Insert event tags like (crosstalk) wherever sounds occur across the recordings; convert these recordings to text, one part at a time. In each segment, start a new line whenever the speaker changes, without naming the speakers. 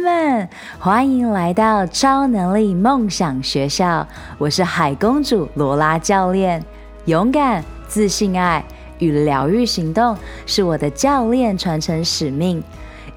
们，欢迎来到超能力梦想学校。我是海公主罗拉教练。勇敢、自信、爱与疗愈行动是我的教练传承使命。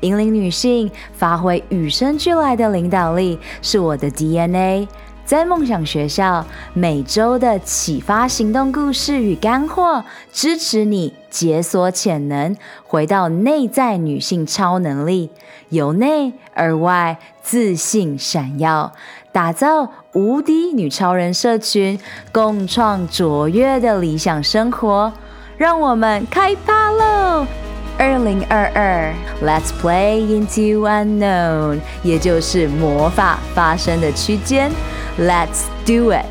引领女性发挥与生俱来的领导力是我的 DNA。在梦想学校，每周的启发行动故事与干货，支持你解锁潜能，回到内在女性超能力，由内而外自信闪耀，打造无敌女超人社群，共创卓越的理想生活。让我们开趴喽！二零二二，Let's play into unknown，也就是魔法发生的区间。Let's do it！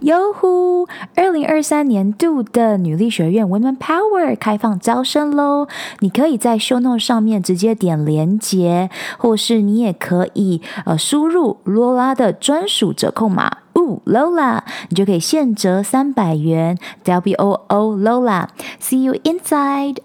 哟呼！二零二三年度的女力学院 Women Power 开放招生喽！你可以在 Show Note 上面直接点连结，或是你也可以呃输入罗拉的专属折扣码，呜 Lola，你就可以现折三百元，W O O Lola，See you inside！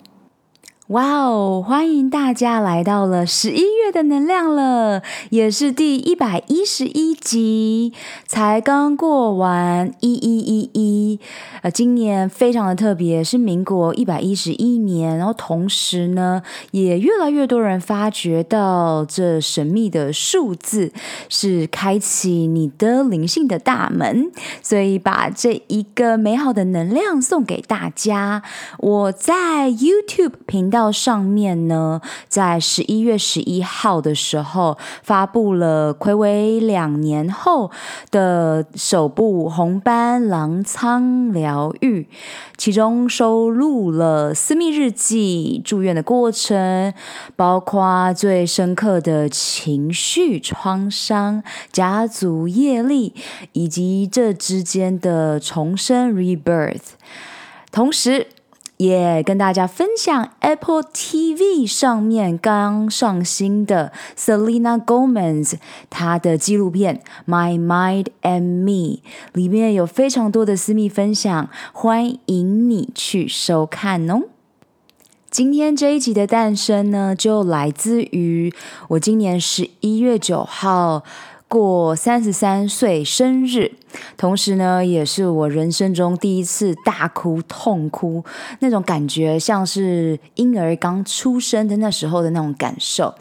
哇哦！欢迎大家来到了十一月的能量了，也是第一百一十一集，才刚过完一一一一。呃，今年非常的特别，是民国一百一十一年，然后同时呢，也越来越多人发觉到这神秘的数字是开启你的灵性的大门，所以把这一个美好的能量送给大家。我在 YouTube 频道。到上面呢，在十一月十一号的时候，发布了睽违两年后的首部红斑狼疮疗愈，其中收录了私密日记、住院的过程，包括最深刻的情绪创伤、家族业力，以及这之间的重生 （rebirth），同时。也、跟大家分享 Apple TV 上面刚上新的 Selena Gomez 她的纪录片《My Mind and Me》，里面有非常多的私密分享，欢迎你去收看哦。今天这一集的诞生呢，就来自于我今年十一月九号过三十三岁生日。同时呢，也是我人生中第一次大哭痛哭，那种感觉像是婴儿刚出生的那时候的那种感受。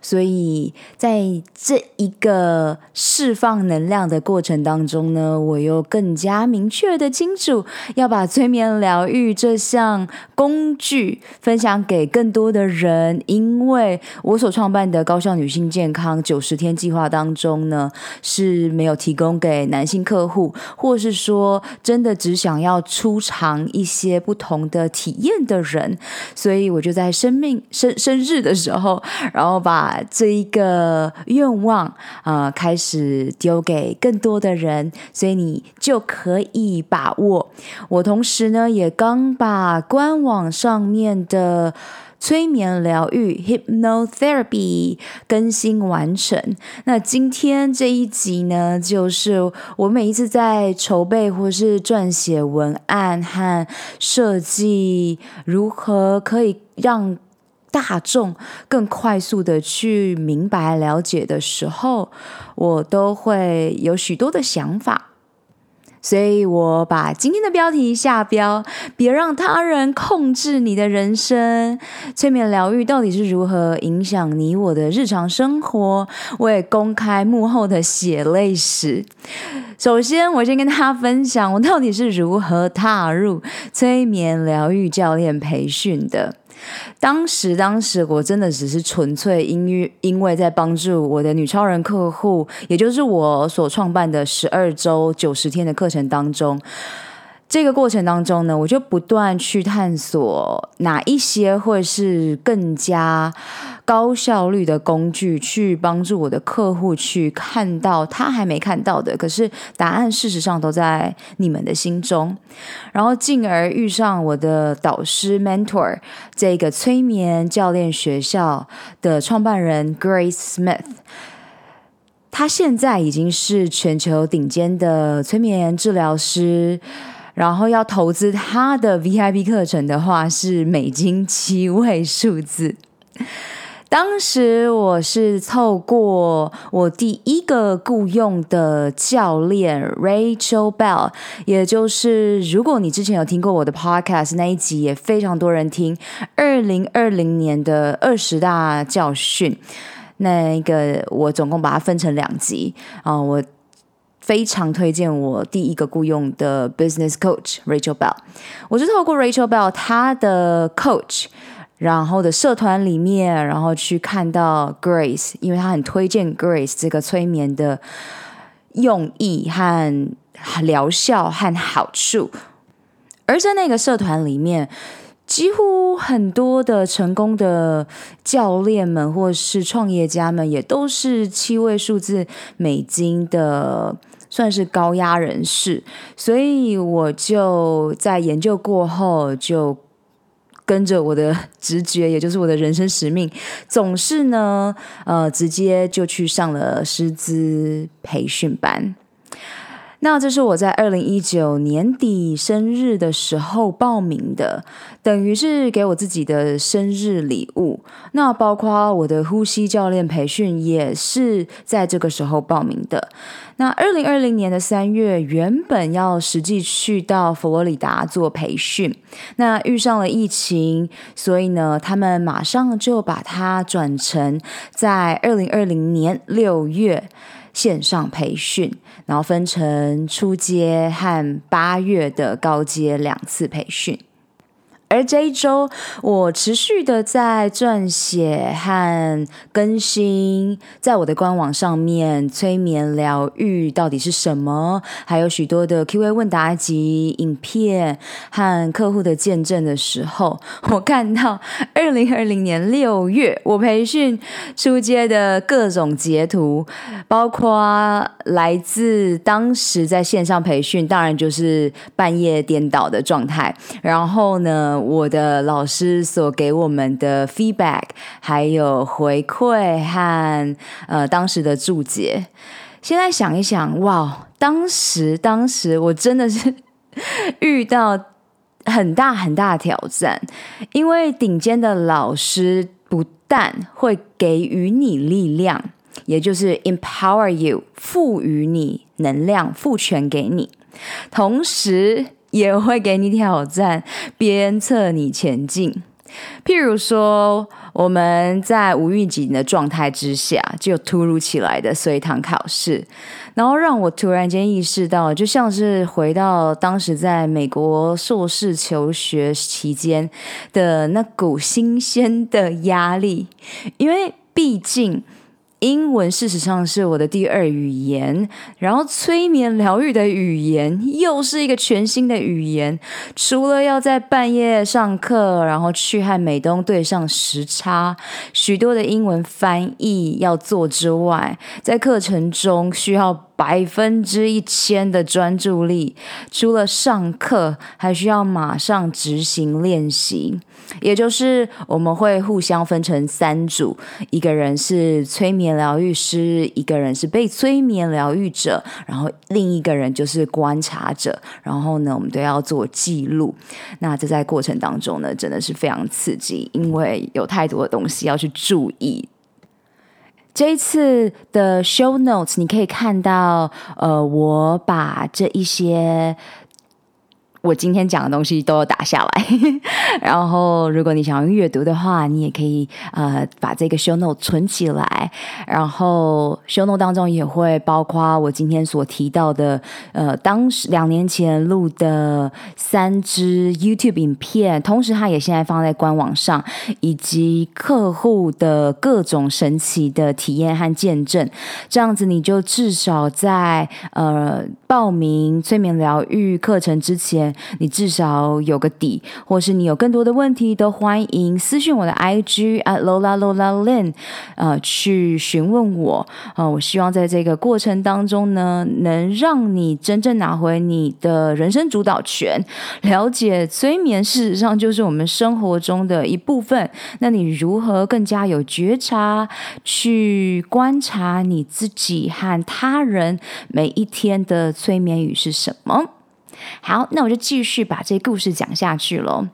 所以在这一个释放能量的过程当中呢，我又更加明确的清楚要把催眠疗愈这项工具分享给更多的人，因为我所创办的高效女性健康九十天计划当中呢，是没有提供给男性客客户，或是说真的只想要初尝一些不同的体验的人，所以我就在生命生生日的时候，然后把这一个愿望啊、呃、开始丢给更多的人，所以你就可以把握。我同时呢，也刚把官网上面的。催眠疗愈 （Hypnotherapy） 更新完成。那今天这一集呢，就是我每一次在筹备或是撰写文案和设计，如何可以让大众更快速的去明白了解的时候，我都会有许多的想法。所以我把今天的标题下标，别让他人控制你的人生。催眠疗愈到底是如何影响你我的日常生活？我也公开幕后的血泪史。首先，我先跟大家分享我到底是如何踏入催眠疗愈教练培训的。当时，当时我真的只是纯粹因因为在帮助我的女超人客户，也就是我所创办的十二周九十天的课程当中。这个过程当中呢，我就不断去探索哪一些会是更加高效率的工具，去帮助我的客户去看到他还没看到的，可是答案事实上都在你们的心中。然后进而遇上我的导师 mentor 这个催眠教练学校的创办人 Grace Smith，他现在已经是全球顶尖的催眠治疗师。然后要投资他的 VIP 课程的话，是美金七位数字。当时我是透过我第一个雇佣的教练 Rachel Bell，也就是如果你之前有听过我的 Podcast 那一集，也非常多人听，二零二零年的二十大教训，那个我总共把它分成两集啊，我非常推荐我第一个雇佣的 Business Coach Rachel Bell，我是透过 Rachel Bell 她的 Coach。然后的社团里面，然后去看到 Grace，因为他很推荐 Grace 这个催眠的用意和疗效和好处。而在那个社团里面，几乎很多的成功的教练们或是创业家们，也都是七位数字美金的，算是高压人士。所以我就在研究过后就。跟着我的 (laughs) 直觉，也就是我的人生使命，总是呢，呃，直接就去上了师资培训班。那这是我在二零一九年底生日的时候报名的，等于是给我自己的生日礼物。那包括我的呼吸教练培训也是在这个时候报名的。那二零二零年的三月，原本要实际去到佛罗里达做培训，那遇上了疫情，所以呢，他们马上就把它转成在二零二零年六月线上培训，然后分成初阶和八月的高阶两次培训。而这一周，我持续的在撰写和更新，在我的官网上面，催眠疗愈到底是什么？还有许多的 Q&A 问答及、影片和客户的见证的时候，我看到二零二零年六月我培训出街的各种截图，包括来自当时在线上培训，当然就是半夜颠倒的状态，然后呢，我的老师所给我们的 feedback，还有回馈和呃当时的注解，现在想一想，哇，当时当时我真的是 (laughs) 遇到很大很大的挑战，因为顶尖的老师不但会给予你力量，也就是 empower you，赋予你能量，赋权给你，同时。也会给你挑战，鞭策你前进。譬如说，我们在无预警的状态之下，就突如其来的随堂考试，然后让我突然间意识到，就像是回到当时在美国硕士求学期间的那股新鲜的压力，因为毕竟。英文事实上是我的第二语言，然后催眠疗愈的语言又是一个全新的语言。除了要在半夜上课，然后去和美东对上时差，许多的英文翻译要做之外，在课程中需要。百分之一千的专注力，除了上课，还需要马上执行练习。也就是我们会互相分成三组，一个人是催眠疗愈师，一个人是被催眠疗愈者，然后另一个人就是观察者。然后呢，我们都要做记录。那这在过程当中呢，真的是非常刺激，因为有太多的东西要去注意。这一次的 show notes，你可以看到，呃，我把这一些。我今天讲的东西都打下来，(laughs) 然后如果你想要阅读的话，你也可以呃把这个 show note 存起来，然后 show note 当中也会包括我今天所提到的呃当时两年前录的三支 YouTube 影片，同时它也现在放在官网上，以及客户的各种神奇的体验和见证，这样子你就至少在呃报名催眠疗愈课程之前。你至少有个底，或是你有更多的问题，都欢迎私讯我的 IG at Lola Lola Lin，呃，去询问我。呃，我希望在这个过程当中呢，能让你真正拿回你的人生主导权。了解催眠，事实上就是我们生活中的一部分。那你如何更加有觉察，去观察你自己和他人每一天的催眠语是什么？好，那我就继续把这故事讲下去喽。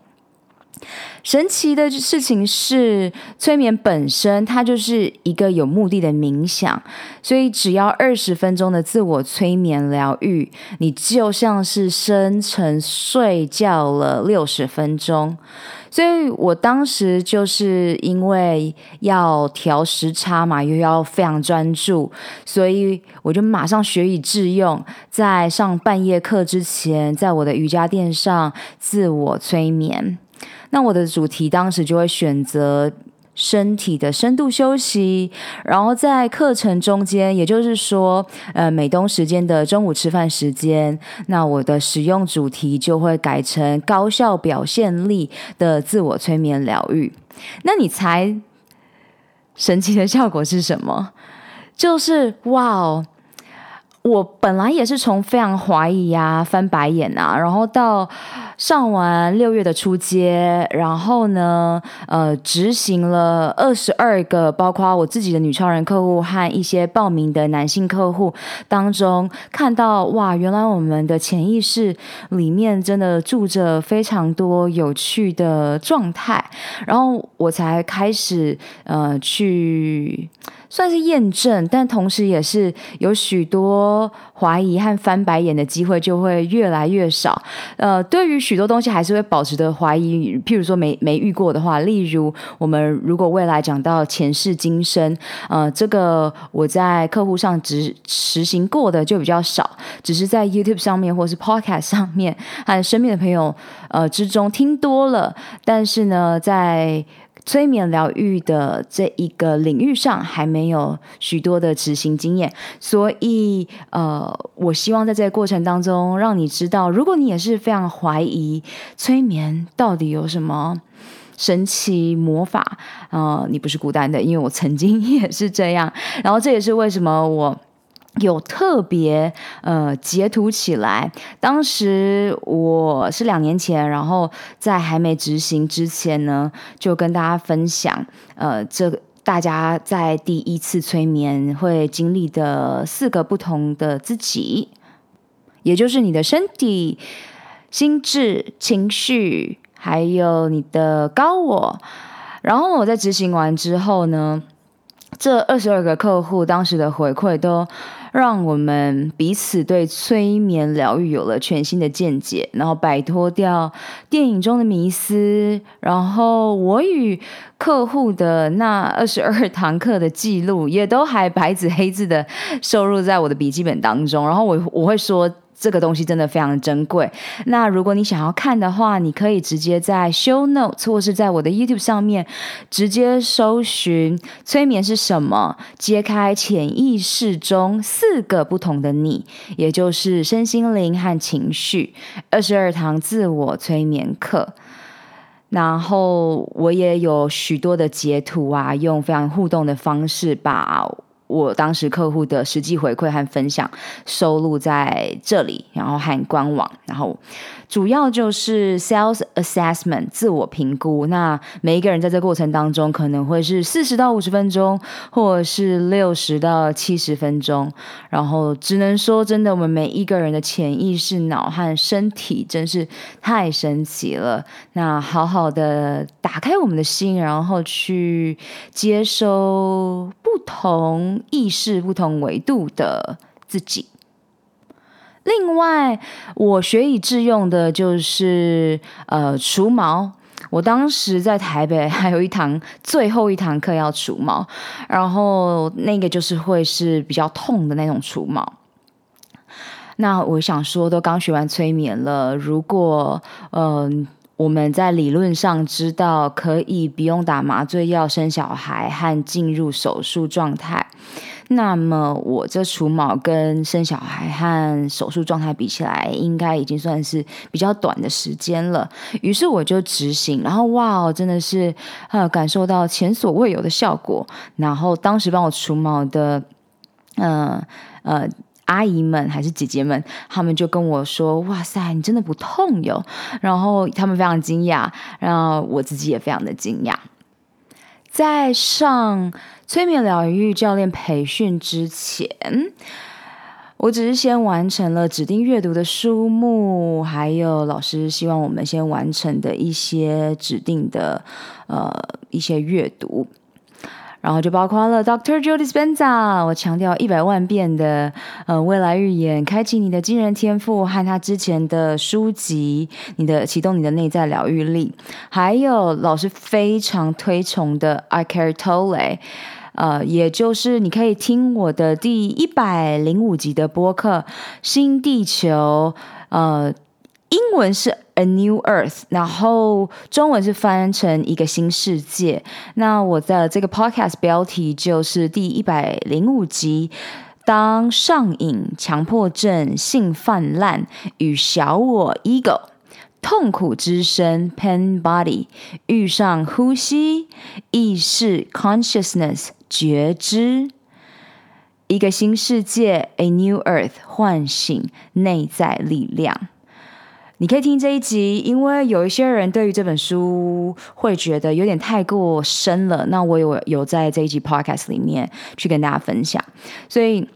神奇的事情是，催眠本身它就是一个有目的的冥想，所以只要二十分钟的自我催眠疗愈，你就像是深沉睡觉了六十分钟。所以我当时就是因为要调时差嘛，又要非常专注，所以我就马上学以致用，在上半夜课之前，在我的瑜伽垫上自我催眠。那我的主题当时就会选择身体的深度休息，然后在课程中间，也就是说，呃，美东时间的中午吃饭时间，那我的使用主题就会改成高效表现力的自我催眠疗愈。那你猜神奇的效果是什么？就是哇哦！我本来也是从非常怀疑啊、翻白眼啊，然后到上完六月的初阶，然后呢，呃，执行了二十二个，包括我自己的女超人客户和一些报名的男性客户当中，看到哇，原来我们的潜意识里面真的住着非常多有趣的状态，然后我才开始呃去。算是验证，但同时也是有许多怀疑和翻白眼的机会就会越来越少。呃，对于许多东西还是会保持着怀疑，譬如说没没遇过的话，例如我们如果未来讲到前世今生，呃，这个我在客户上执实行过的就比较少，只是在 YouTube 上面或是 Podcast 上面和身边的朋友呃之中听多了，但是呢，在催眠疗愈的这一个领域上还没有许多的执行经验，所以呃，我希望在这个过程当中让你知道，如果你也是非常怀疑催眠到底有什么神奇魔法，呃，你不是孤单的，因为我曾经也是这样，然后这也是为什么我。有特别呃截图起来，当时我是两年前，然后在还没执行之前呢，就跟大家分享，呃，这大家在第一次催眠会经历的四个不同的自己，也就是你的身体、心智、情绪，还有你的高我。然后我在执行完之后呢，这二十二个客户当时的回馈都让我们彼此对催眠疗愈有了全新的见解，然后摆脱掉电影中的迷思。然后我与客户的那二十二堂课的记录也都还白纸黑字的收入在我的笔记本当中。然后我我会说。这个东西真的非常珍贵。那如果你想要看的话，你可以直接在 Show Notes 或是在我的 YouTube 上面直接搜寻“催眠是什么”，揭开潜意识中四个不同的你，也就是身心灵和情绪，二十二堂自我催眠课。然后我也有许多的截图啊，用非常互动的方式把。我当时客户的实际回馈和分享收录在这里，然后和官网，然后。主要就是 sales assessment 自我评估。那每一个人在这过程当中，可能会是四十到五十分钟，或者是六十到七十分钟。然后只能说，真的，我们每一个人的潜意识、脑和身体真是太神奇了。那好好的打开我们的心，然后去接收不同意识、不同维度的自己。另外，我学以致用的就是呃除毛。我当时在台北还有一堂最后一堂课要除毛，然后那个就是会是比较痛的那种除毛。那我想说，都刚学完催眠了，如果嗯、我们在理论上知道可以不用打麻醉药生小孩和进入手术状态。那么我这除毛跟生小孩和手术状态比起来，应该已经算是比较短的时间了。于是我就执行，然后哇哦，真的是呃感受到前所未有的效果。然后当时帮我除毛的，呃呃阿姨们还是姐姐们，他们就跟我说：“哇塞，你真的不痛哟！”然后他们非常惊讶，然后我自己也非常的惊讶。在上催眠疗愈教练培训之前，我只是先完成了指定阅读的书目，还有老师希望我们先完成的一些指定的呃一些阅读。然后就包括了 Doctor Joe Dispenza，我强调一百万遍的，呃，未来预言，开启你的惊人天赋和他之前的书籍，你的启动你的内在疗愈力，还有老师非常推崇的 I Care Tolle 呃，也就是你可以听我的第一百零五集的播客《新地球》，呃。英文是 A New Earth，然后中文是翻成一个新世界。那我的这个 podcast 标题就是第一百零五集：当上瘾、强迫症、性泛滥与小我 ego 痛苦之身 pain body 遇上呼吸意识 consciousness 觉知，一个新世界 A New Earth 唤醒内在力量。你可以听这一集，因为有一些人对于这本书会觉得有点太过深了。那我有有在这一集 podcast 里面去跟大家分享，所以。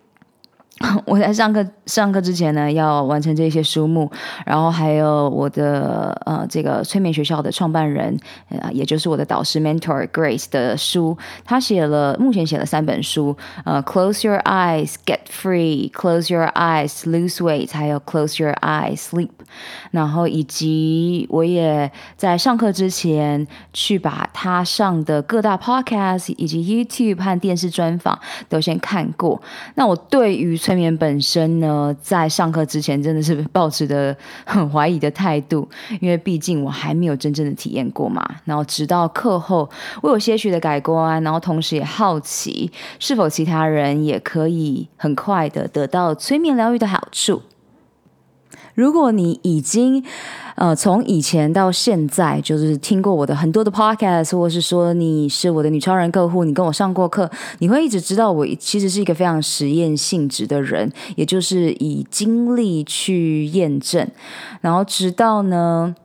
(laughs) 我在上课上课之前呢，要完成这些书目，然后还有我的呃这个催眠学校的创办人，呃，也就是我的导师 mentor Grace 的书，他写了目前写了三本书，呃，Close Your Eyes Get Free，Close Your Eyes Lose Weight，还有 Close Your Eyes Sleep，然后以及我也在上课之前去把他上的各大 podcast 以及 YouTube 和电视专访都先看过，那我对于催眠本身呢，在上课之前真的是 (laughs) 抱持的很怀疑的态度，因为毕竟我还没有真正的体验过嘛。然后直到课后，我有些许的改观，然后同时也好奇是否其他人也可以很快的得到催眠疗愈的好处。如果你已经呃从以前到现在就是听过我的很多的 podcast，或者是说你是我的女超人客户，你跟我上过课，你会一直知道我其实是一个非常实验性质的人，也就是以经历去验证，然后直到呢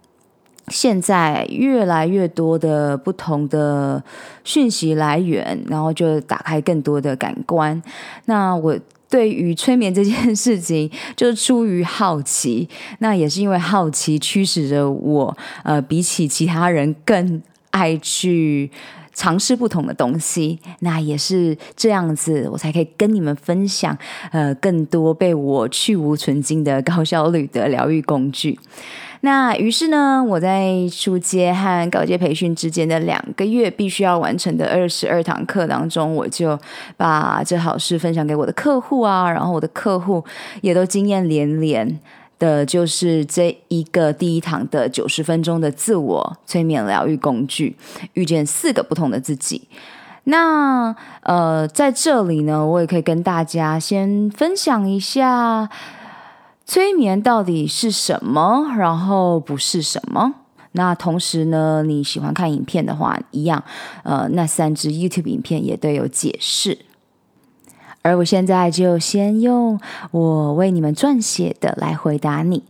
现在越来越多的不同的讯息来源，然后就打开更多的感官，那我。对于催眠这件事情，(laughs) 就是出于好奇，那也是因为好奇驱使着我，呃，比起其他人更爱去尝试不同的东西。那也是这样子，我才可以跟你们分享，呃，更多被我去无存菁的高效率的疗愈工具。那于是呢，我在初阶和高阶培训之间的两个月必须要完成的二十二堂课当中，我就把这好事分享给我的客户啊，然后我的客户也都经验连连的，就是这一个第一堂的九十分钟的自我催眠疗愈工具，遇见四个不同的自己。那呃，在这里呢，我也可以跟大家先分享一下。催眠到底是什么？然后不是什么？那同时呢，你喜欢看影片的话，一样，呃，那三支 YouTube 影片也都有解释。而我现在就先用我为你们撰写的来回答你：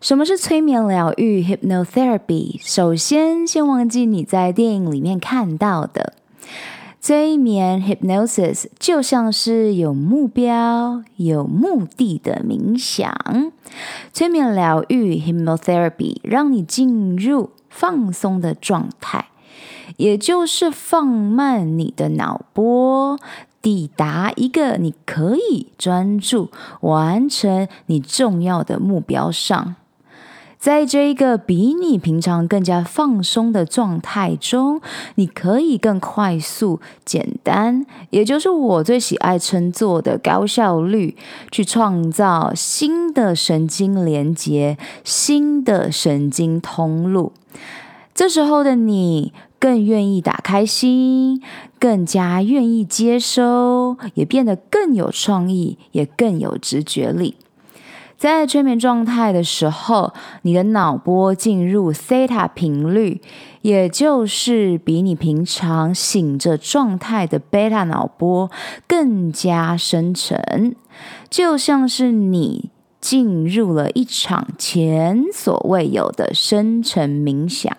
什么是催眠疗愈 （Hypnotherapy）？首先，先忘记你在电影里面看到的。催眠 hypnosis 就像是有目标、有目的的冥想。催眠疗愈 hypnotherapy 让你进入放松的状态，也就是放慢你的脑波，抵达一个你可以专注完成你重要的目标上。在这一个比你平常更加放松的状态中，你可以更快速、简单，也就是我最喜爱称作的高效率，去创造新的神经连接、新的神经通路。这时候的你更愿意打开心，更加愿意接收，也变得更有创意，也更有直觉力。在催眠状态的时候，你的脑波进入 theta 频率，也就是比你平常醒着状态的 beta 脑波更加深沉，就像是你进入了一场前所未有的深沉冥想。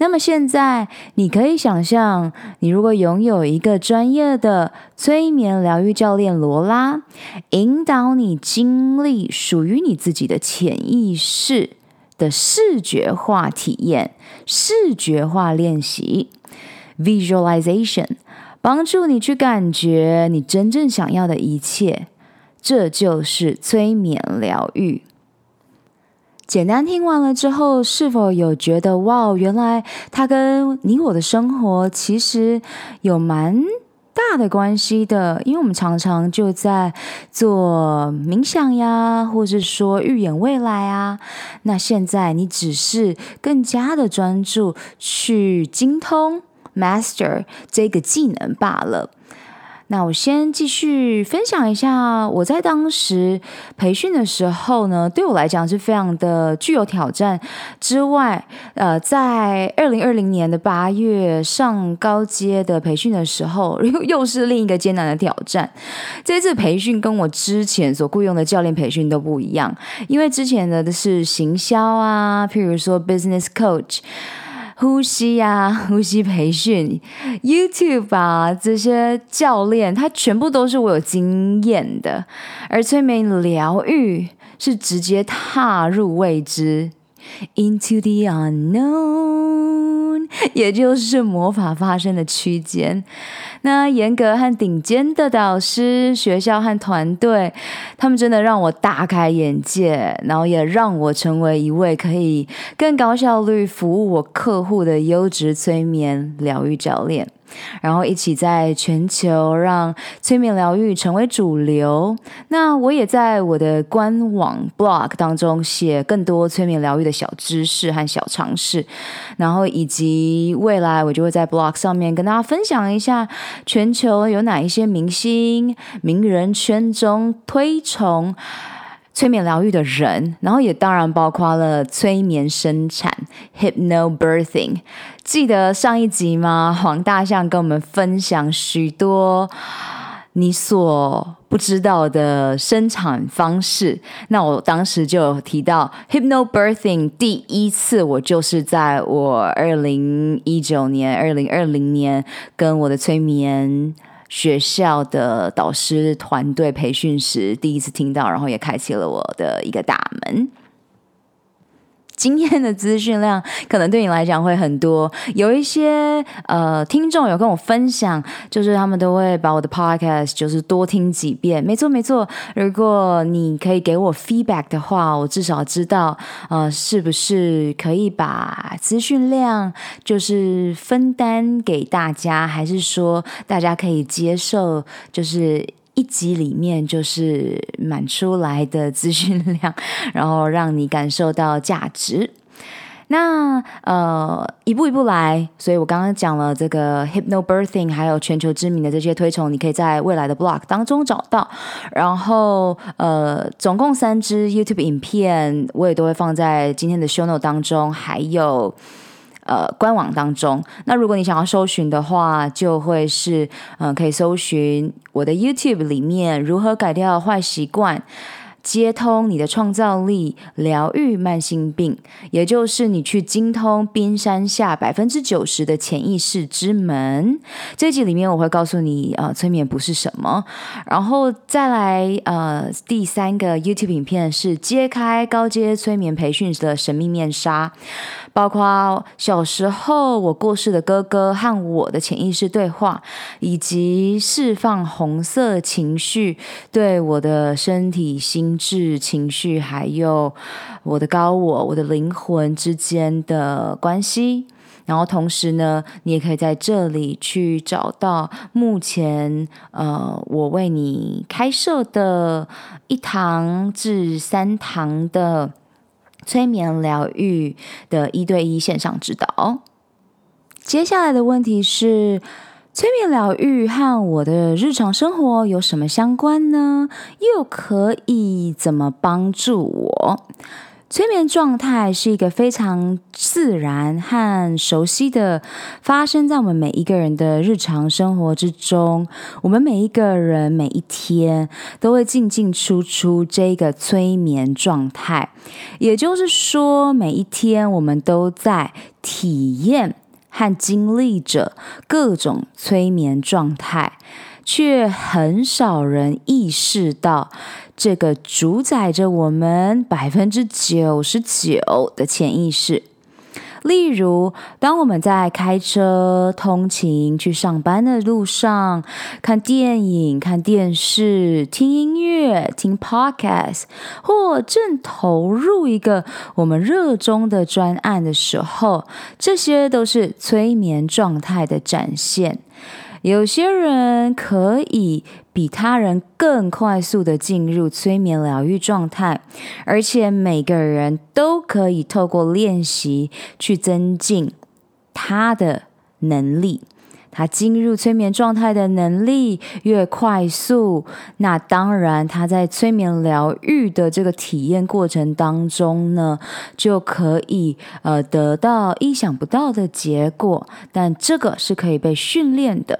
那么现在，你可以想象，你如果拥有一个专业的催眠疗愈教练罗拉，引导你经历属于你自己的潜意识的视觉化体验、视觉化练习 （visualization），帮助你去感觉你真正想要的一切。这就是催眠疗愈。简单听完了之后，是否有觉得哇，原来它跟你我的生活其实有蛮大的关系的？因为我们常常就在做冥想呀，或者说预演未来啊。那现在你只是更加的专注去精通 master 这个技能罢了。那我先继续分享一下，我在当时培训的时候呢，对我来讲是非常的具有挑战。之外，呃，在二零二零年的八月上高阶的培训的时候，又又是另一个艰难的挑战。这次培训跟我之前所雇佣的教练培训都不一样，因为之前的是行销啊，譬如说 business coach。呼吸呀、呼吸培训，YouTube 啊，这些教练，他全部都是我有经验的。而催眠疗愈是直接踏入未知，into the unknown，也就是魔法发生的区间。那严格和顶尖的导师、学校和团队，他们真的让我大开眼界，然后也让我成为一位可以更高效率服务我客户的优质催眠疗愈教练。然后一起在全球让催眠疗愈成为主流。那我也在我的官网 blog 当中写更多催眠疗愈的小知识和小常识，然后以及未来我就会在 blog 上面跟大家分享一下全球有哪一些明星、名人圈中推崇催眠疗愈的人，然后也当然包括了催眠生产 （hypnobirthing）。记得上一集吗？黄大象跟我们分享许多你所不知道的生产方式。那我当时就有提到 hypnobirthing，第一次我就是在我二零一九年、二零二零年跟我的催眠学校的导师团队培训时第一次听到，然后也开启了我的一个大门。今天的资讯量可能对你来讲会很多，有一些呃听众有跟我分享，就是他们都会把我的 podcast 就是多听几遍。没错没错，如果你可以给我 feedback 的话，我至少知道呃是不是可以把资讯量就是分担给大家，还是说大家可以接受就是。一集里面就是满出来的资讯量，然后让你感受到价值。(laughs) 那呃，一步一步来。所以我刚刚讲了这个 hypnobirthing，还有全球知名的这些推崇，你可以在未来的 blog 当中找到。然后呃，总共三支 YouTube 影片，我也都会放在今天的 show note 当中，还有。呃，官网当中，那如果你想要搜寻的话，就会是嗯、呃，可以搜寻我的 YouTube 里面如何改掉坏习惯。接通你的创造力，疗愈慢性病，也就是你去精通冰山下百分之九十的潜意识之门。这集里面我会告诉你，呃，催眠不是什么。然后再来，呃，第三个 YouTube 影片是揭开高阶催眠培训的神秘面纱，包括小时候我过世的哥哥和我的潜意识对话，以及释放红色情绪对我的身体心。智、情绪，还有我的高我、我的灵魂之间的关系。然后同时呢，你也可以在这里去找到目前呃，我为你开设的一堂至三堂的催眠疗愈的一对一线上指导。接下来的问题是。催眠疗愈和我的日常生活有什么相关呢？又可以怎么帮助我？催眠状态是一个非常自然和熟悉的，发生在我们每一个人的日常生活之中。我们每一个人每一天都会进进出出这个催眠状态，也就是说，每一天我们都在体验和经历着各种催眠状态。却很少人意识到，这个主宰着我们百分之九十九的潜意识。例如，当我们在开车通勤去上班的路上，看电影、看电视、听音乐、听 podcast，或正投入一个我们热衷的专案的时候，这些都是催眠状态的展现。有些人可以比他人更快速的进入催眠疗愈状态，而且每个人都可以透过练习去增进他的能力。他进入催眠状态的能力越快速，那当然他在催眠疗愈的这个体验过程当中呢，就可以呃得到意想不到的结果。但这个是可以被训练的。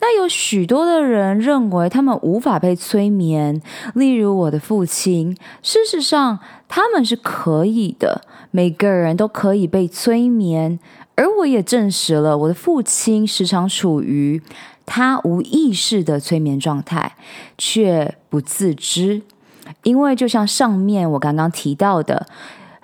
那有许多的人认为他们无法被催眠，例如我的父亲。事实上，他们是可以的，每个人都可以被催眠。而我也证实了，我的父亲时常处于他无意识的催眠状态，却不自知。因为就像上面我刚刚提到的。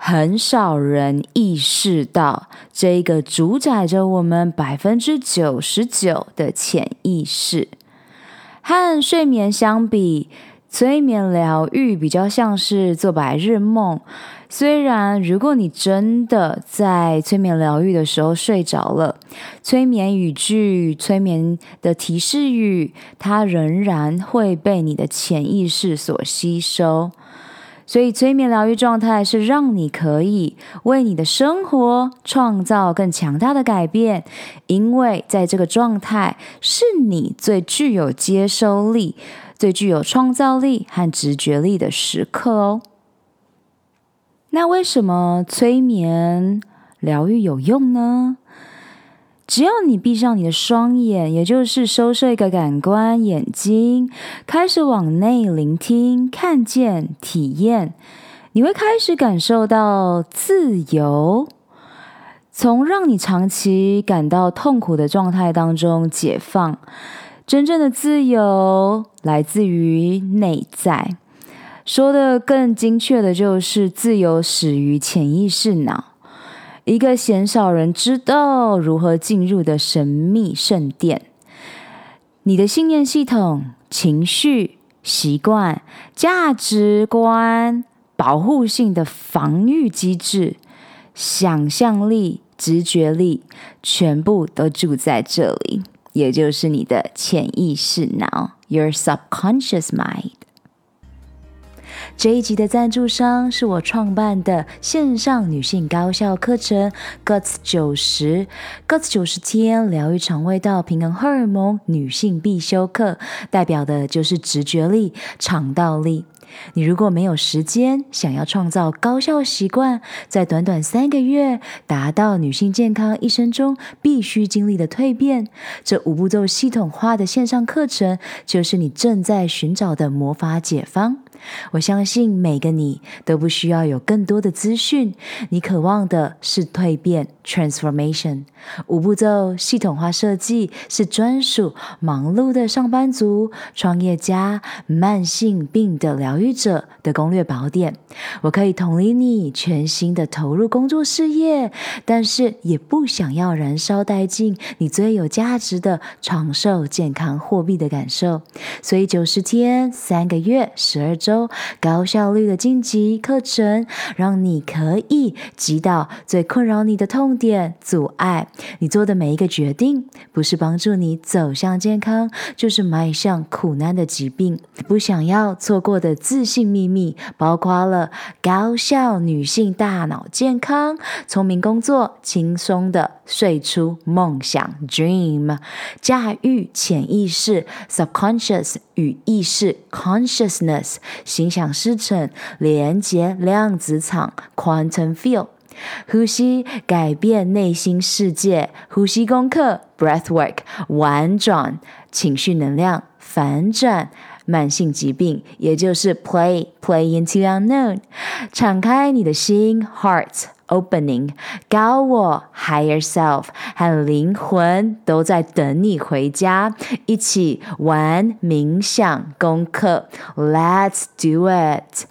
很少人意识到，这个主宰着我们百分之九十九的潜意识。和睡眠相比，催眠疗愈比较像是做白日梦。虽然如果你真的在催眠疗愈的时候睡着了，催眠语句、催眠的提示语，它仍然会被你的潜意识所吸收。所以，催眠疗愈状态是让你可以为你的生活创造更强大的改变，因为在这个状态是你最具有接收力、最具有创造力和直觉力的时刻哦。那为什么催眠疗愈有用呢？只要你闭上你的双眼，也就是收摄一个感官眼睛，开始往内聆听、看见、体验，你会开始感受到自由，从让你长期感到痛苦的状态当中解放。真正的自由来自于内在，说的更精确的就是自由始于潜意识脑。一个鲜少人知道如何进入的神秘圣殿，你的信念系统、情绪、习惯、价值观、保护性的防御机制、想象力、直觉力，全部都住在这里，也就是你的潜意识脑 （Your subconscious mind）。这一集的赞助商是我创办的线上女性高效课程 Guts 九十 Guts 九十天疗愈肠胃道平衡荷尔蒙女性必修课，代表的就是直觉力、肠道力。你如果没有时间，想要创造高效习惯，在短短三个月达到女性健康一生中必须经历的蜕变，这五步骤系统化的线上课程，就是你正在寻找的魔法解方。我相信每个你都不需要有更多的资讯，你渴望的是蜕变 （transformation）。五步骤系统化设计是专属忙碌的上班族、创业家、慢性病的疗愈者的攻略宝典。我可以同理你全心的投入工作事业，但是也不想要燃烧殆尽你最有价值的长寿、健康、货币的感受。所以九十天、三个月、十二周。高效率的晋级课程，让你可以击倒最困扰你的痛点、阻碍。你做的每一个决定，不是帮助你走向健康，就是迈向苦难的疾病。不想要错过的自信秘密，包括了高效女性大脑健康、聪明工作、轻松的睡出梦想 （dream）、驾驭潜意识 （subconscious） 与意识 （consciousness）。心想事成，连接量子场 （quantum field）。呼吸改变内心世界，呼吸功课 （breathwork） 玩转情绪能量反转。慢性疾病，也就是 play play into unknown，敞开你的心 heart opening，高我 higher self 和灵魂都在等你回家，一起玩冥想功课，Let's do it！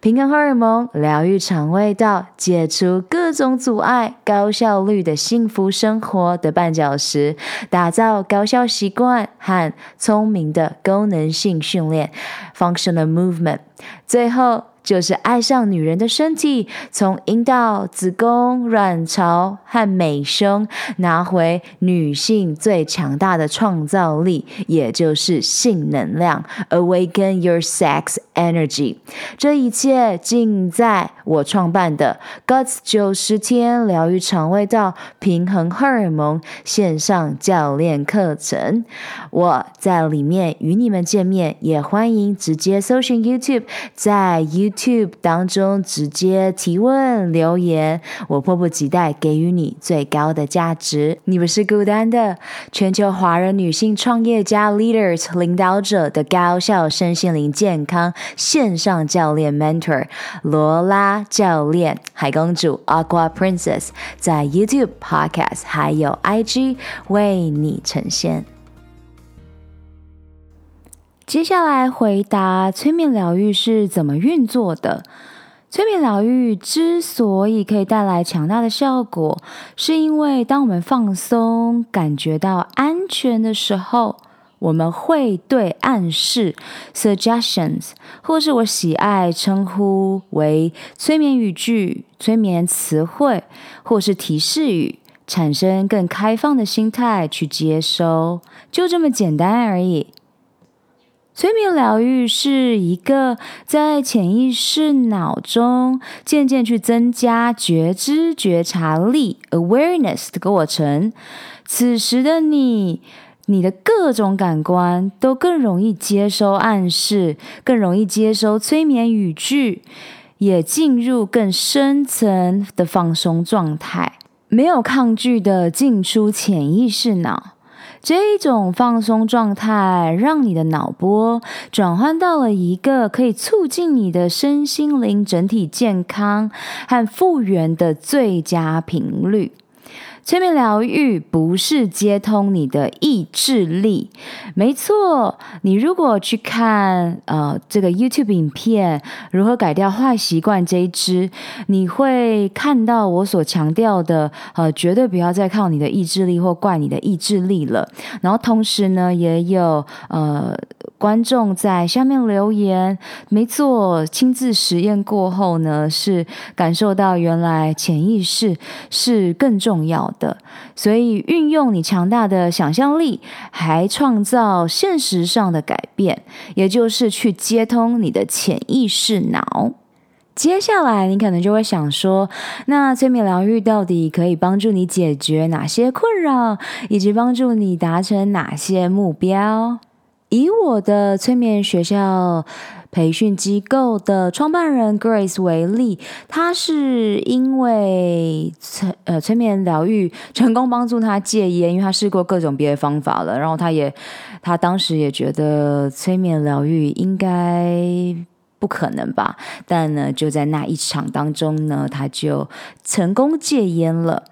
平衡荷尔蒙，疗愈肠胃道，解除各种阻碍，高效率的幸福生活的绊脚石，打造高效习惯和聪明的功能性训练，Functional Movement，最后。就是爱上女人的身体，从阴道、子宫、卵巢和美胸拿回女性最强大的创造力，也就是性能量。Awaken your sex energy。这一切尽在我创办的 Guts 九十天疗愈肠胃道平衡荷尔蒙线上教练课程。我在里面与你们见面，也欢迎直接搜寻 YouTube，在 You。YouTube 当中直接提问留言，我迫不及待给予你最高的价值。你不是孤单的，全球华人女性创业家 Leaders 领导者的高效身心灵健康线上教练 Mentor 罗拉教练海公主 Aqua Princess 在 YouTube Podcast 还有 IG 为你呈现。接下来回答催眠疗愈是怎么运作的。催眠疗愈之所以可以带来强大的效果，是因为当我们放松、感觉到安全的时候，我们会对暗示 （suggestions） 或是我喜爱称呼为催眠语句、催眠词汇或是提示语，产生更开放的心态去接收，就这么简单而已。催眠疗愈是一个在潜意识脑中渐渐去增加觉知觉察力 （awareness） 的过程。此时的你，你的各种感官都更容易接收暗示，更容易接收催眠语句，也进入更深层的放松状态，没有抗拒的进出潜意识脑。这种放松状态，让你的脑波转换到了一个可以促进你的身心灵整体健康和复原的最佳频率。催眠疗愈不是接通你的意志力，没错。你如果去看呃这个 YouTube 影片《如何改掉坏习惯》这一支，你会看到我所强调的，呃，绝对不要再靠你的意志力或怪你的意志力了。然后同时呢，也有呃。观众在下面留言，没错，亲自实验过后呢，是感受到原来潜意识是更重要的，所以运用你强大的想象力，还创造现实上的改变，也就是去接通你的潜意识脑。接下来你可能就会想说，那催眠疗愈到底可以帮助你解决哪些困扰，以及帮助你达成哪些目标？以我的催眠学校培训机构的创办人 Grace 为例，他是因为催呃催眠疗愈成功帮助他戒烟，因为他试过各种别的方法了，然后他也他当时也觉得催眠疗愈应该不可能吧，但呢就在那一场当中呢，他就成功戒烟了。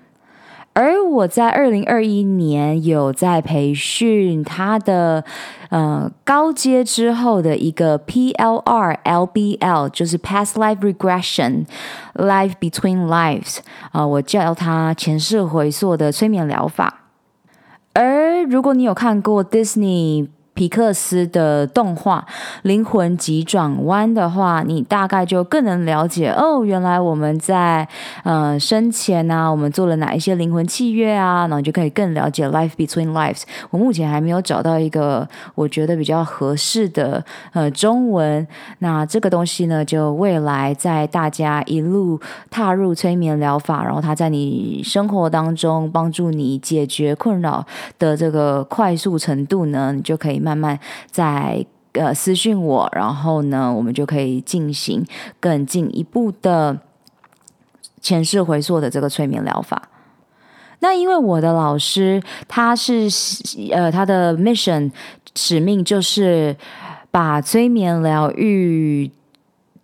而我在二零二一年有在培训他的呃高阶之后的一个 PLR LBL，就是 Past Life Regression Life Between Lives 啊、我叫他前世回溯的催眠疗法。而如果你有看过 Disney。皮克斯的动画《灵魂急转弯》的话，你大概就更能了解哦。原来我们在呃生前啊，我们做了哪一些灵魂契约啊？然后你就可以更了解 Life Between Lives。我目前还没有找到一个我觉得比较合适的呃中文。那这个东西呢，就未来在大家一路踏入催眠疗法，然后它在你生活当中帮助你解决困扰的这个快速程度呢，你就可以。慢慢在呃私讯我，然后呢，我们就可以进行更进一步的前世回溯的这个催眠疗法。那因为我的老师他是呃他的 mission 使命就是把催眠疗愈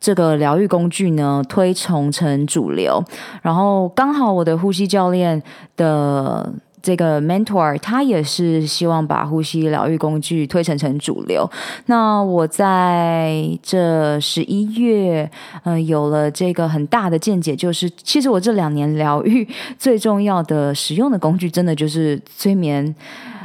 这个疗愈工具呢推崇成主流，然后刚好我的呼吸教练的。这个 mentor 他也是希望把呼吸疗愈工具推成成主流。那我在这十一月，嗯、有了这个很大的见解，就是其实我这两年疗愈最重要的使用的工具，真的就是催眠。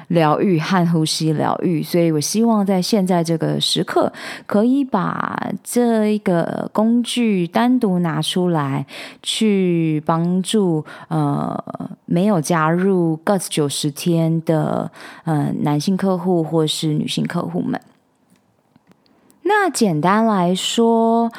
疗愈和呼吸疗愈，所以我希望在现在这个时刻，可以把这一个工具单独拿出来，去帮助呃没有加入 GUTS 九十天的呃男性客户或是女性客户们。那简单来说，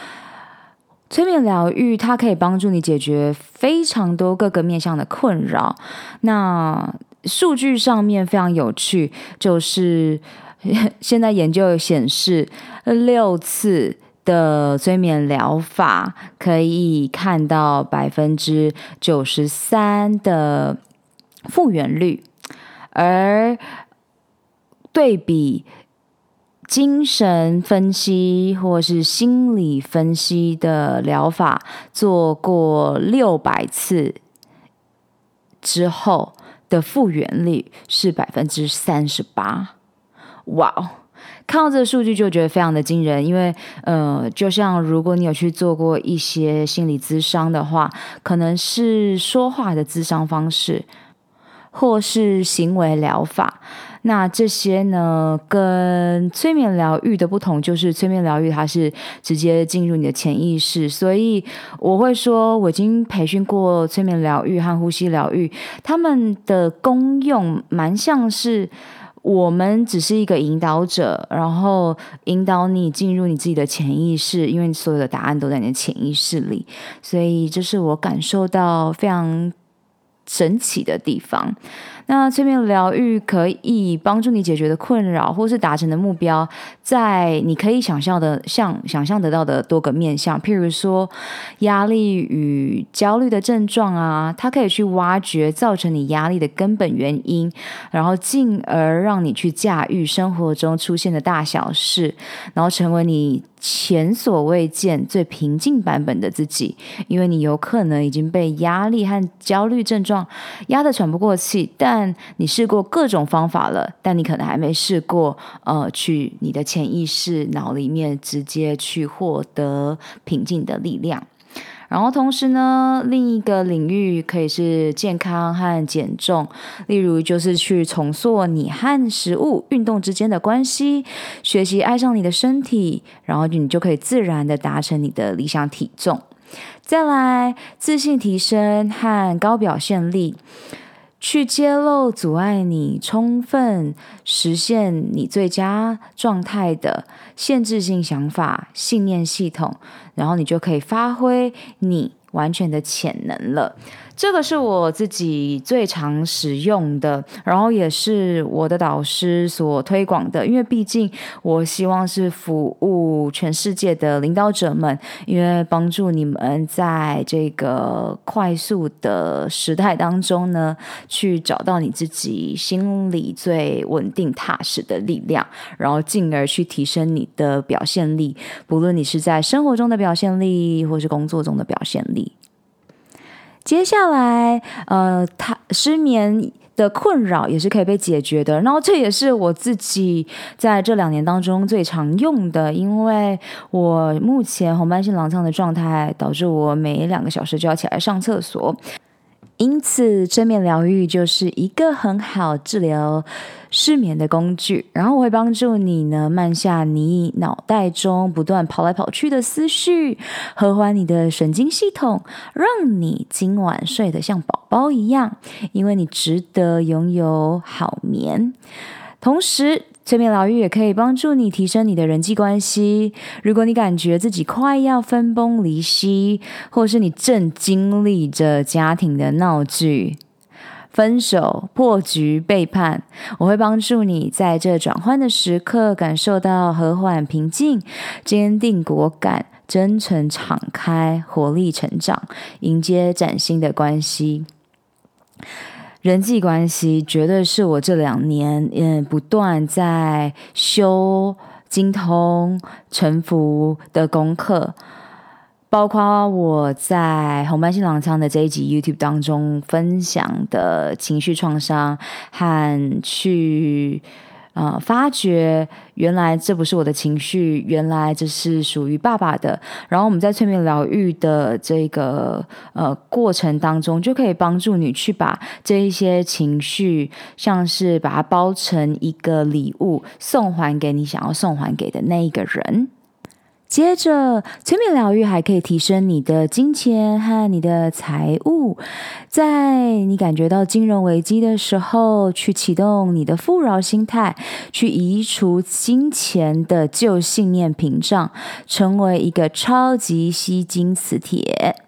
催眠疗愈它可以帮助你解决非常多各个面向的困扰。那数据上面非常有趣，就是 (laughs) 现在研究显示，六次的催眠疗法可以看到百分之九十三的复原率，而对比精神分析或是心理分析的疗法，做过六百次之后。的复原率是百分之三十八，哇！看到这个数据就觉得非常的惊人，因为呃，就像如果你有去做过一些心理咨商的话，可能是说话的咨商方式，或是行为疗法。那这些呢，跟催眠疗愈的不同，就是催眠疗愈它是直接进入你的潜意识，所以我会说，我已经培训过催眠疗愈和呼吸疗愈，他们的功用蛮像是我们只是一个引导者，然后引导你进入你自己的潜意识，因为所有的答案都在你的潜意识里，所以这是我感受到非常神奇的地方。那催眠疗愈可以帮助你解决的困扰，或是达成的目标，在你可以想象的、像想象得到的多个面向，譬如说压力与焦虑的症状啊，它可以去挖掘造成你压力的根本原因，然后进而让你去驾驭生活中出现的大小事，然后成为你前所未见最平静版本的自己，因为你有可能已经被压力和焦虑症状压得喘不过气，但你试过各种方法了，但你可能还没试过，呃，去你的潜意识脑里面直接去获得平静的力量。然后同时呢，另一个领域可以是健康和减重，例如就是去重塑你和食物、运动之间的关系，学习爱上你的身体，然后你就可以自然的达成你的理想体重。再来，自信提升和高表现力。去揭露阻碍你充分实现你最佳状态的限制性想法、信念系统，然后你就可以发挥你完全的潜能了。这个是我自己最常使用的，然后也是我的导师所推广的。因为毕竟我希望是服务全世界的领导者们，因为帮助你们在这个快速的时代当中呢，去找到你自己心里最稳定踏实的力量，然后进而去提升你的表现力，不论你是在生活中的表现力，或是工作中的表现力。接下来，呃，他失眠的困扰也是可以被解决的。然后，这也是我自己在这两年当中最常用的，因为我目前红斑性狼疮的状态导致我每两个小时就要起来上厕所。因此，催眠疗愈就是一个很好治疗失眠的工具。然后，我会帮助你呢，慢下你脑袋中不断跑来跑去的思绪，和缓你的神经系统，让你今晚睡得像宝宝一样，因为你值得拥有好眠。同时，催眠疗愈也可以帮助你提升你的人际关系。如果你感觉自己快要分崩离析，或是你正经历着家庭的闹剧，分手、破局、背叛，我会帮助你在这转换的时刻感受到和缓、平静、坚定、果敢、真诚、敞开、活力、成长，迎接崭新的关系。人际关系绝对是我这两年嗯不断在修、精通、沉浮的功课，包括我在红斑性狼疮的这一集 YouTube 当中分享的情绪创伤和去。啊、呃，发觉原来这不是我的情绪，原来这是属于爸爸的。然后我们在催眠疗愈的这个呃过程当中，就可以帮助你去把这一些情绪，像是把它包成一个礼物，送还给你想要送还给的那一个人。接着，催眠疗愈还可以提升你的金钱和你的财务。在你感觉到金融危机的时候，去启动你的富饶心态，去移除金钱的旧信念屏障，成为一个超级吸金磁铁。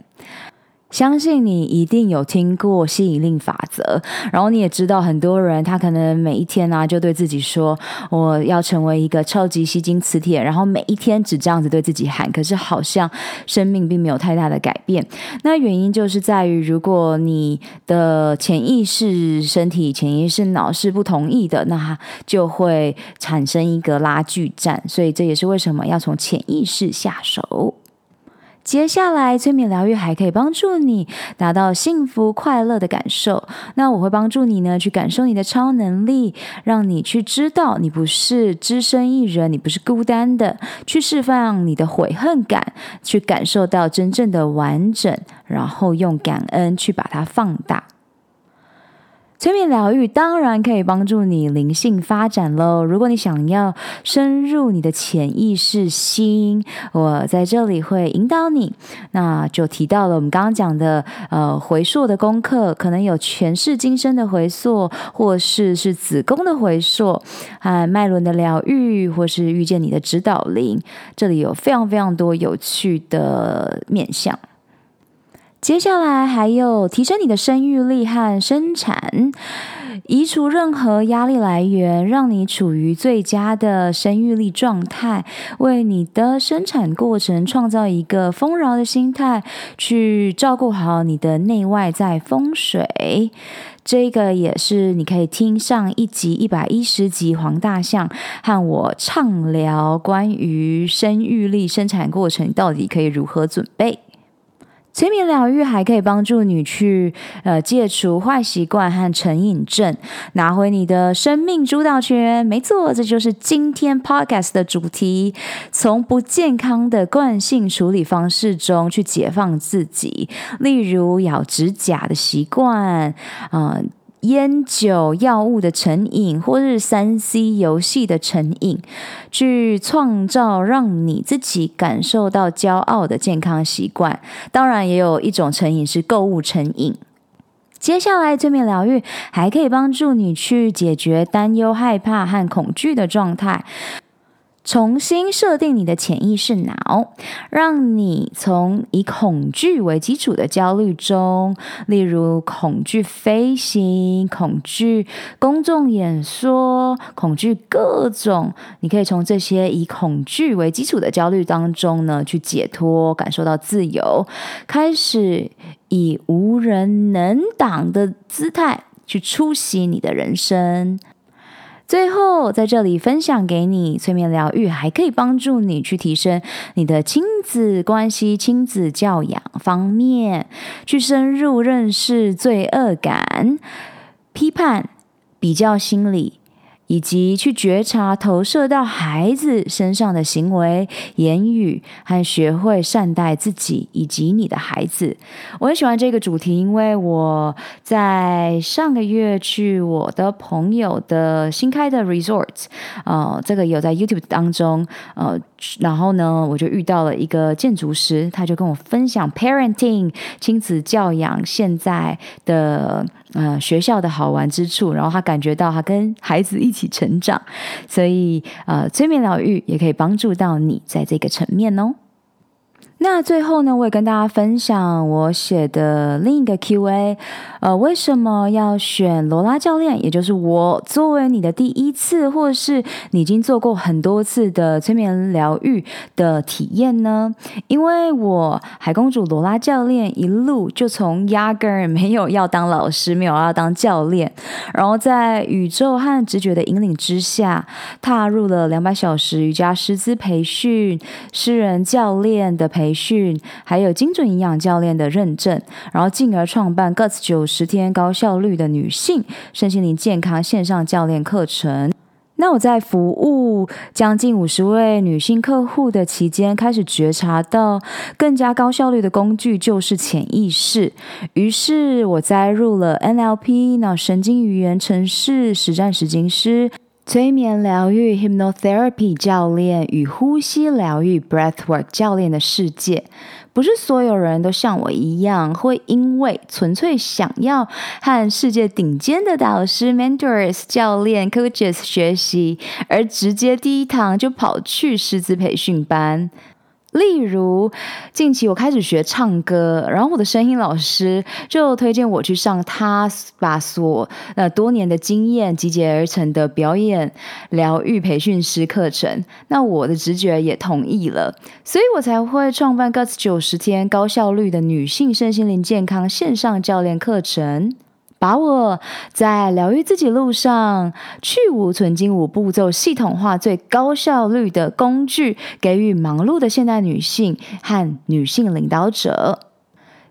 相信你一定有听过吸引力法则，然后你也知道很多人他可能每一天呢、啊、就对自己说，我要成为一个超级吸金磁铁，然后每一天只这样子对自己喊，可是好像生命并没有太大的改变。那原因就是在于，如果你的潜意识、身体、潜意识、脑是不同意的，那就会产生一个拉锯战。所以这也是为什么要从潜意识下手。接下来，催眠疗愈还可以帮助你达到幸福快乐的感受。那我会帮助你呢，去感受你的超能力，让你去知道你不是只身一人，你不是孤单的，去释放你的悔恨感，去感受到真正的完整，然后用感恩去把它放大。催眠疗愈当然可以帮助你灵性发展喽。如果你想要深入你的潜意识心，我在这里会引导你。那就提到了我们刚刚讲的呃回溯的功课，可能有前世今生的回溯，或是是子宫的回溯，还有脉轮的疗愈，或是遇见你的指导灵。这里有非常非常多有趣的面向。接下来还有提升你的生育力和生产，移除任何压力来源，让你处于最佳的生育力状态，为你的生产过程创造一个丰饶的心态，去照顾好你的内外在风水。这个也是你可以听上一集一百一十集黄大象和我畅聊关于生育力生产过程到底可以如何准备。催眠疗愈还可以帮助你去呃戒除坏习惯和成瘾症，拿回你的生命主导权。没错，这就是今天 podcast 的主题：从不健康的惯性处理方式中去解放自己，例如咬指甲的习惯，嗯、烟酒、药物的成瘾，或是三 C 游戏的成瘾，去创造让你自己感受到骄傲的健康习惯。当然，也有一种成瘾是购物成瘾。接下来，催眠疗愈还可以帮助你去解决担忧、害怕和恐惧的状态。重新设定你的潜意识脑，让你从以恐惧为基础的焦虑中，例如恐惧飞行、恐惧公众演说、恐惧各种，你可以从这些以恐惧为基础的焦虑当中呢，去解脱，感受到自由，开始以无人能挡的姿态去出席你的人生。最后，在这里分享给你，催眠疗愈还可以帮助你去提升你的亲子关系、亲子教养方面，去深入认识罪恶感、批判、比较心理。以及去觉察投射到孩子身上的行为、言语，和学会善待自己以及你的孩子。我很喜欢这个主题，因为我在上个月去我的朋友的新开的 resort，呃，这个有在 YouTube 当中，呃，然后呢，我就遇到了一个建筑师，他就跟我分享 parenting 亲子教养现在的。呃，学校的好玩之处，然后他感觉到他跟孩子一起成长，所以呃，催眠疗愈也可以帮助到你在这个层面哦。那最后呢，我也跟大家分享我写的另一个 Q&A，呃，为什么要选罗拉教练，也就是我作为你的第一次，或是你已经做过很多次的催眠疗愈的体验呢？因为我海公主罗拉教练一路就从压根儿没有要当老师，没有要当教练，然后在宇宙和直觉的引领之下，踏入了两百小时瑜伽师资培训、诗人教练的培。培训，还有精准营养教练的认证，然后进而创办 Guts 九十天高效率的女性身心灵健康线上教练课程。那我在服务将近五十位女性客户的期间，开始觉察到更加高效率的工具就是潜意识。于是我栽入了 NLP，脑神经语言程式实战实经师。催眠疗愈 （Hypnotherapy） 教练与呼吸疗愈 （Breathwork） 教练的世界，不是所有人都像我一样，会因为纯粹想要和世界顶尖的导师 （Mentors）、教练 （Coaches） 学习，而直接第一堂就跑去师资培训班。例如，近期我开始学唱歌，然后我的声音老师就推荐我去上他把所呃多年的经验集结而成的表演疗愈培训师课程。那我的直觉也同意了，所以我才会创办 Guts 九十天高效率的女性身心灵健康线上教练课程。把我在疗愈自己路上去无存菁五步骤系统化最高效率的工具，给予忙碌的现代女性和女性领导者。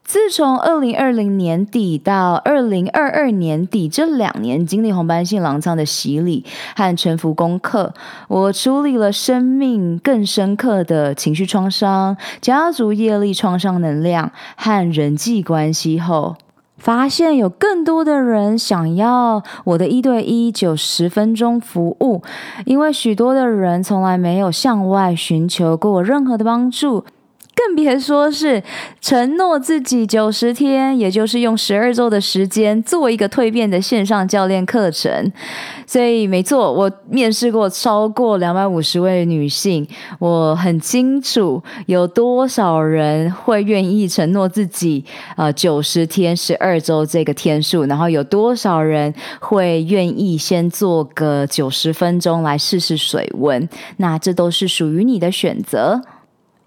自从二零二零年底到二零二二年底这两年，经历红斑性狼疮的洗礼和沉浮功课，我处理了生命更深刻的情绪创伤、家族业力创伤能量和人际关系后。发现有更多的人想要我的一对一九十分钟服务，因为许多的人从来没有向外寻求过任何的帮助。更别说是承诺自己九十天，也就是用十二周的时间做一个蜕变的线上教练课程。所以，没错，我面试过超过两百五十位女性，我很清楚有多少人会愿意承诺自己呃九十天十二周这个天数，然后有多少人会愿意先做个九十分钟来试试水温。那这都是属于你的选择。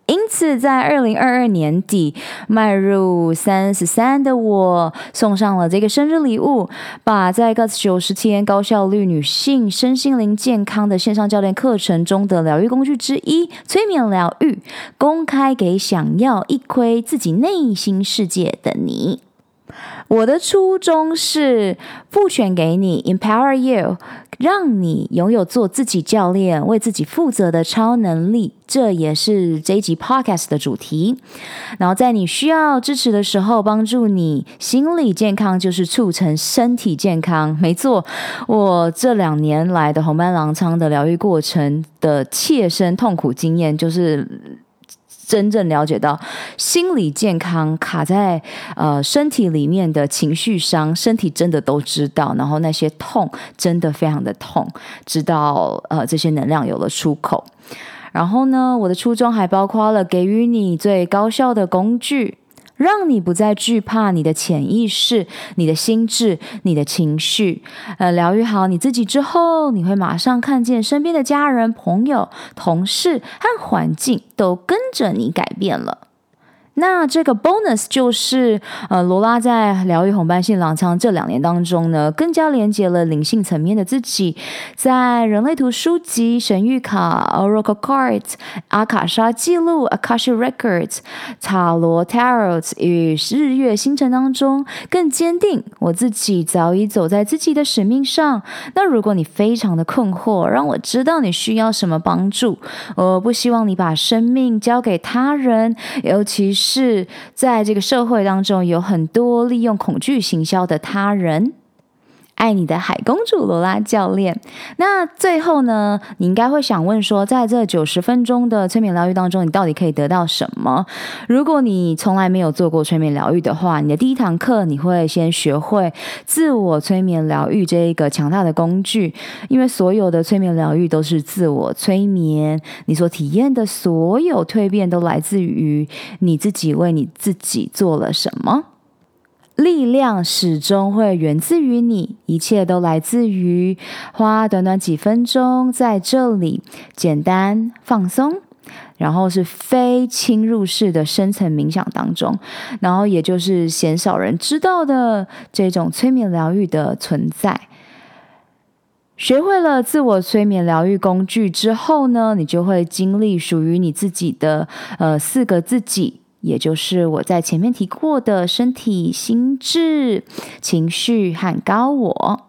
因此，在二零二二年底迈入三十三的我，送上了这个生日礼物，把在 g u t 九十天高效率女性身心灵健康的线上教练课程中的疗愈工具之一——催眠疗愈，公开给想要一窥自己内心世界的你。我的初衷是赋权给你，empower you，让你拥有做自己教练、为自己负责的超能力。这也是这一集 podcast 的主题。然后在你需要支持的时候，帮助你心理健康，就是促成身体健康。没错，我这两年来的红斑狼疮的疗愈过程的切身痛苦经验，就是。真正了解到心理健康卡在呃身体里面的情绪伤，身体真的都知道，然后那些痛真的非常的痛，直到呃这些能量有了出口。然后呢，我的初衷还包括了给予你最高效的工具。让你不再惧怕你的潜意识、你的心智、你的情绪。呃，疗愈好你自己之后，你会马上看见身边的家人、朋友、同事和环境都跟着你改变了。那这个 bonus 就是，呃，罗拉在疗愈红斑性狼疮这两年当中呢，更加连接了灵性层面的自己，在人类图书籍、神谕卡、Oracle Cards、阿卡莎记录、Akashic Records、塔罗 Tarot 与日月星辰当中，更坚定我自己早已走在自己的使命上。那如果你非常的困惑，让我知道你需要什么帮助，我不希望你把生命交给他人，尤其是。是在这个社会当中，有很多利用恐惧行销的他人。爱你的海公主罗拉教练。那最后呢，你应该会想问说，在这九十分钟的催眠疗愈当中，你到底可以得到什么？如果你从来没有做过催眠疗愈的话，你的第一堂课你会先学会自我催眠疗愈这一个强大的工具，因为所有的催眠疗愈都是自我催眠，你所体验的所有蜕变都来自于你自己为你自己做了什么。力量始终会源自于你，一切都来自于花短短几分钟在这里简单放松，然后是非侵入式的深层冥想当中，然后也就是鲜少人知道的这种催眠疗愈的存在。学会了自我催眠疗愈工具之后呢，你就会经历属于你自己的呃四个自己。也就是我在前面提过的身体、心智、情绪和高我。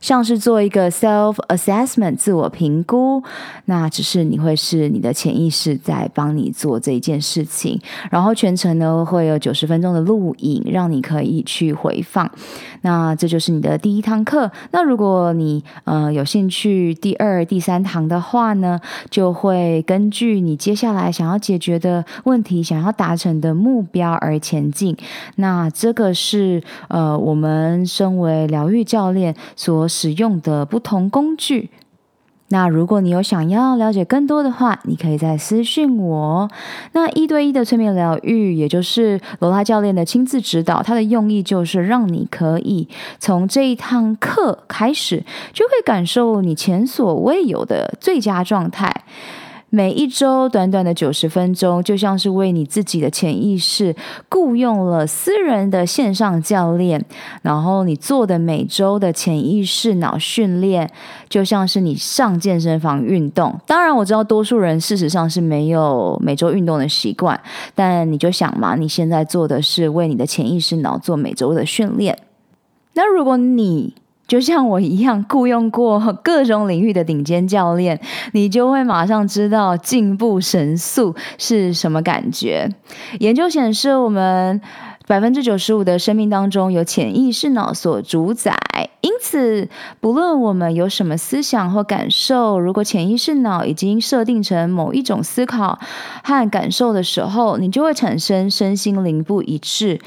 像是做一个 self assessment 自我评估，那只是你会是你的潜意识在帮你做这一件事情，然后全程呢会有九十分钟的录影，让你可以去回放。那这就是你的第一堂课。那如果你呃有兴趣第二、第三堂的话呢，就会根据你接下来想要解决的问题、想要达成的目标而前进。那这个是呃我们身为疗愈教练所使用的不同工具。那如果你有想要了解更多的话，你可以再私信我。那一对一的催眠疗愈，也就是罗拉教练的亲自指导，它的用意就是让你可以从这一堂课开始，就会感受你前所未有的最佳状态。每一周短短的九十分钟，就像是为你自己的潜意识雇佣了私人的线上教练，然后你做的每周的潜意识脑训练，就像是你上健身房运动。当然，我知道多数人事实上是没有每周运动的习惯，但你就想嘛，你现在做的是为你的潜意识脑做每周的训练。那如果你就像我一样雇佣过各种领域的顶尖教练，(laughs) 你就会马上知道进步神速是什么感觉。研究显示，我们百分之九十五的生命当中由潜意识脑所主宰，因此不论我们有什么思想或感受，如果潜意识脑已经设定成某一种思考和感受的时候，你就会产生身心灵不一致，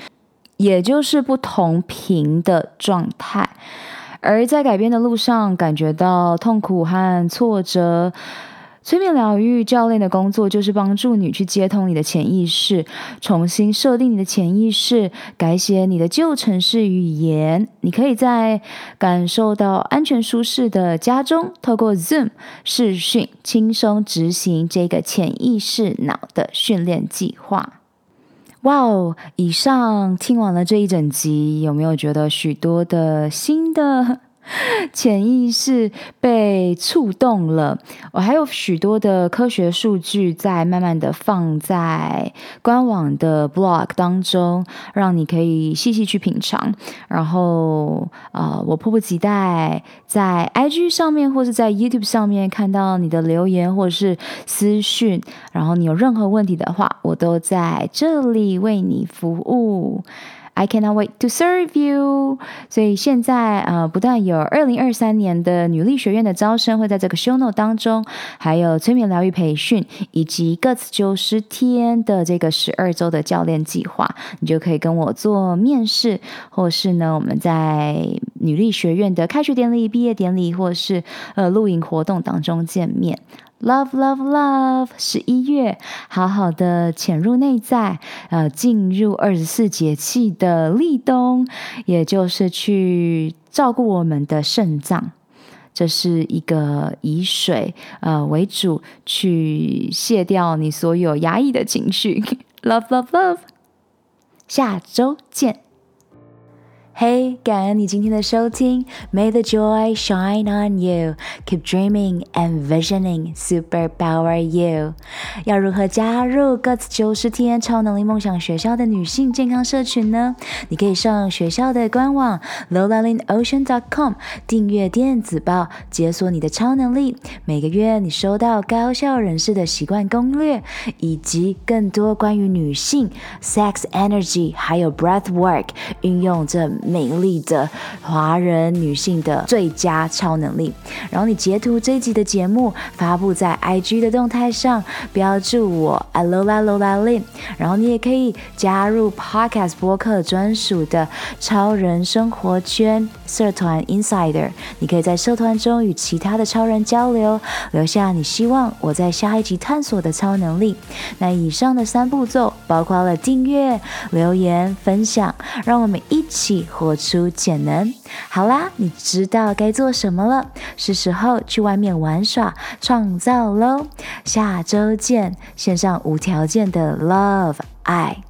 也就是不同频的状态。而在改变的路上，感觉到痛苦和挫折，催眠疗愈教练的工作就是帮助你去接通你的潜意识，重新设定你的潜意识，改写你的旧程式语言。你可以在感受到安全舒适的家中，透过 Zoom 视讯，轻松执行这个潜意识脑的训练计划。哇哦！以上听完了这一整集，有没有觉得许多的新的 (laughs) 潜意识被触动了，我还有许多的科学数据在慢慢的放在官网的 blog 当中，让你可以细细去品尝。然后，呃，我迫不及待在 IG 上面或是在 YouTube 上面看到你的留言或者是私讯。然后，你有任何问题的话，我都在这里为你服务。I cannot wait to serve you。所以现在呃，不但有二零二三年的女力学院的招生会在这个 show note 当中，还有催眠疗愈培训，以及 Guts 九十天的这个十二周的教练计划，你就可以跟我做面试，或是呢，我们在女力学院的开学典礼、毕业典礼，或是呃露营活动当中见面。Love, love, love！十一月，好好的潜入内在，呃，进入二十四节气的立冬，也就是去照顾我们的肾脏。这是一个以水呃为主，去卸掉你所有压抑的情绪。(laughs) Love, love, love！下周见。嘿，感恩你今天的收听。May the joy shine on you. Keep dreaming and visioning. Super power you. 要如何加入 Guts 九十天超能力梦想学校的女性健康社群呢？你可以上学校的官网 lolalindocean.com 订阅电子报，解锁你的超能力。每个月你收到高效人士的习惯攻略，以及更多关于女性 sex energy 还有 breath work 运用这。美丽的华人女性的最佳超能力。然后你截图这一集的节目发布在 IG 的动态上，标注我 Lola Lola Lin。然后你也可以加入 Podcast 播客专属的超人生活圈社团 Insider，你可以在社团中与其他的超人交流，留下你希望我在下一集探索的超能力。那以上的三步骤包括了订阅、留言、分享，让我们一起活出潜能。好啦，你知道该做什么了，是时候去外面玩耍、创造喽。下周见，献上无条件的 love 爱。